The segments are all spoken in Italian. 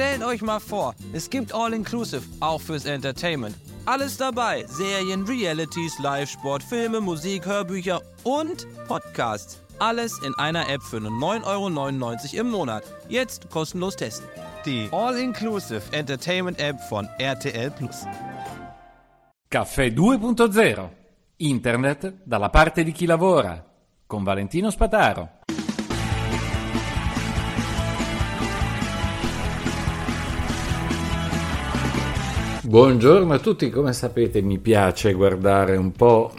Stellt euch mal vor, es gibt All-Inclusive, auch fürs Entertainment. Alles dabei: Serien, Realities, Live-Sport, Filme, Musik, Hörbücher und Podcasts. Alles in einer App für nur 9,99 Euro im Monat. Jetzt kostenlos testen. Die All-Inclusive Entertainment App von RTL Plus. Caffè 2.0 Internet dalla parte di chi lavora con Valentino Spataro. Buongiorno a tutti, come sapete mi piace guardare un po'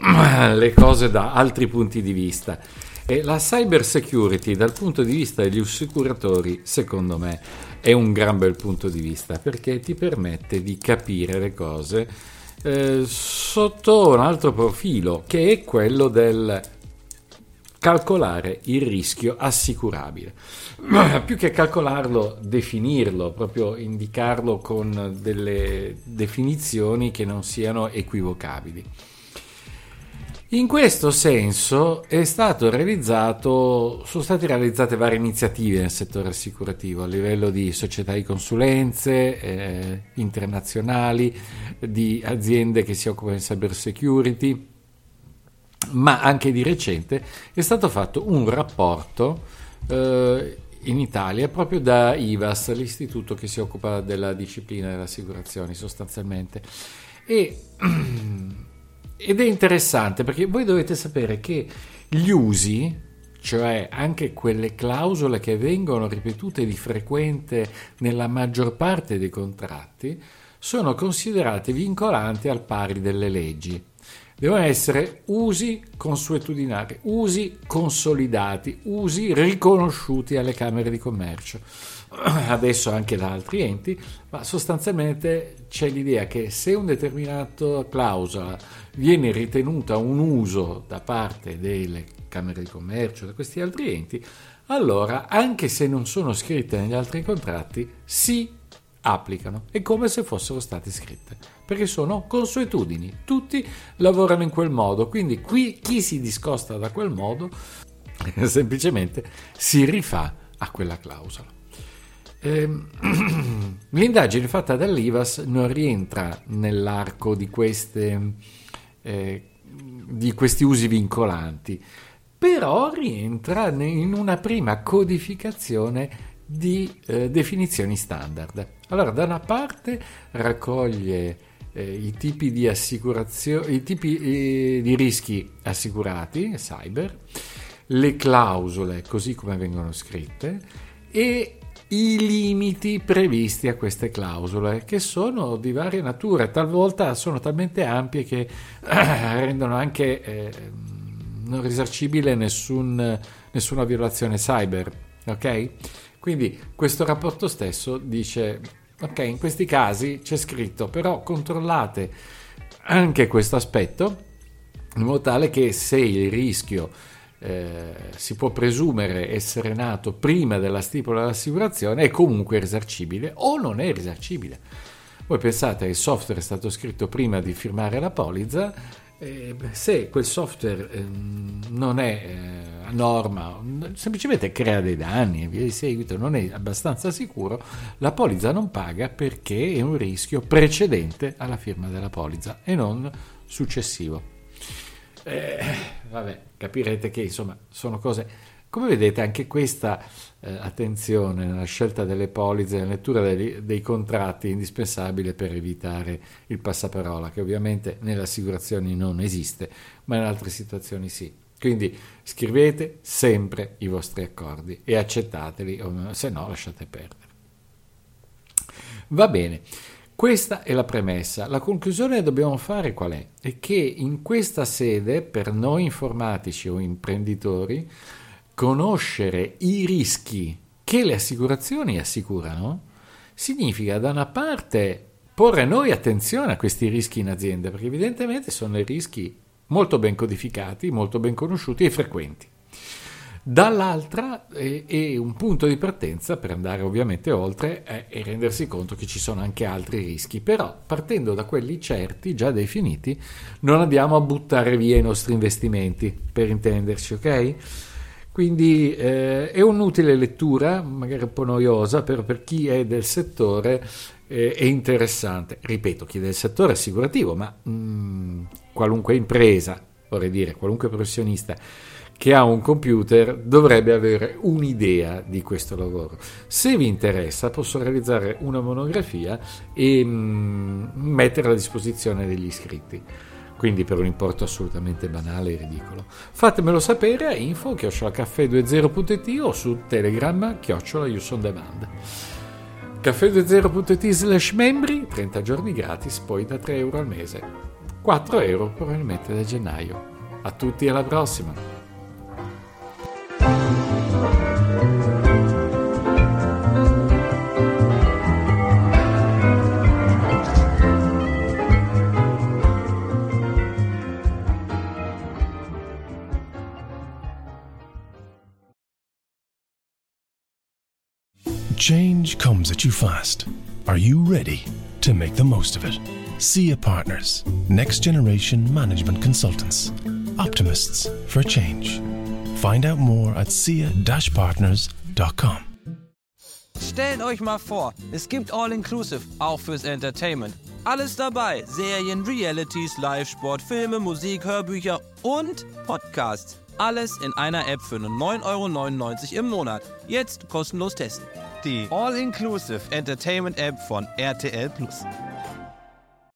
le cose da altri punti di vista. E la cyber security dal punto di vista degli assicuratori secondo me è un gran bel punto di vista perché ti permette di capire le cose eh, sotto un altro profilo che è quello del calcolare il rischio assicurabile. Più che calcolarlo, definirlo, proprio indicarlo con delle definizioni che non siano equivocabili. In questo senso sono state realizzate varie iniziative nel settore assicurativo a livello di società di consulenze eh, internazionali, di aziende che si occupano di cyber security, ma anche di recente è stato fatto un rapporto eh, in Italia proprio da IVAS, l'istituto che si occupa della disciplina delle assicurazioni sostanzialmente. E, ed è interessante perché voi dovete sapere che gli usi, cioè anche quelle clausole che vengono ripetute di frequente nella maggior parte dei contratti, sono considerate vincolanti al pari delle leggi devono essere usi consuetudinari, usi consolidati, usi riconosciuti alle camere di commercio, adesso anche da altri enti, ma sostanzialmente c'è l'idea che se un determinato clausola viene ritenuta un uso da parte delle camere di commercio, da questi altri enti, allora anche se non sono scritte negli altri contratti, si applicano, è come se fossero state scritte, perché sono consuetudini, tutti lavorano in quel modo, quindi qui chi si discosta da quel modo semplicemente si rifà a quella clausola. Ehm, l'indagine fatta dall'IVAS non rientra nell'arco di, queste, eh, di questi usi vincolanti, però rientra in una prima codificazione di eh, definizioni standard. Allora, da una parte raccoglie eh, i tipi di i tipi eh, di rischi assicurati, cyber, le clausole così come vengono scritte e i limiti previsti a queste clausole, che sono di varia natura, talvolta sono talmente ampie che rendono anche eh, non risarcibile nessun, nessuna violazione cyber. Ok? Quindi questo rapporto stesso dice, ok, in questi casi c'è scritto, però controllate anche questo aspetto in modo tale che se il rischio eh, si può presumere essere nato prima della stipula dell'assicurazione è comunque risarcibile o non è risarcibile. Voi pensate il software è stato scritto prima di firmare la polizza, eh, se quel software eh, non è eh, a norma, semplicemente crea dei danni e via di seguito, non è abbastanza sicuro, la polizza non paga perché è un rischio precedente alla firma della polizza e non successivo. Eh, vabbè, capirete che insomma sono cose come vedete anche questa eh, attenzione nella scelta delle polizze, nella lettura dei, dei, contratti è indispensabile per evitare il passaparola, che ovviamente nelle assicurazioni non esiste, ma in altre situazioni sì. Quindi scrivete sempre i vostri accordi e accettateli, se no lasciate perdere. Va bene. Questa è la premessa. La conclusione che dobbiamo fare qual è? È che in questa sede, per noi informatici o imprenditori, conoscere i rischi che le assicurazioni assicurano significa da una parte porre noi attenzione a questi rischi in azienda, perché evidentemente sono dei rischi molto ben codificati, molto ben conosciuti e frequenti. Dall'altra è, è un punto di partenza per andare ovviamente oltre e, rendersi conto che ci sono anche altri rischi, però partendo da quelli certi, già definiti, non andiamo a buttare via i nostri investimenti, per intenderci, ok? Quindi eh, è un'utile lettura, magari un po' noiosa, però per chi è del settore eh, è interessante. Ripeto, chi è del settore assicurativo, ma mh, mm, qualunque impresa, vorrei dire, qualunque professionista che ha un computer dovrebbe avere un'idea di questo lavoro. Se vi interessa posso realizzare una monografia e mh, mm, metterla a disposizione degli iscritti quindi per un importo assolutamente banale e ridicolo. Fatemelo sapere a info chiocciolacaffè20.it o su Telegram chiocciola Demand. Caffè20.it slash membri, 30 giorni gratis, poi da 3 euro al mese. 4 euro probabilmente da gennaio. A tutti alla prossima! Change comes at you fast. Are you ready to make the most of it? SIA Partners, next generation management consultants, optimists for change. Find out more at sia-partners.com. Stellt euch mal vor, es gibt All-Inclusive, auch fürs Entertainment. Alles dabei: Serien, Realities, Live-Sport, Filme, Musik, Hörbücher und Podcasts. Alles in einer App für nur 9,99 Euro im Monat. Jetzt kostenlos testen. Die All-Inclusive Entertainment App von RTL Plus.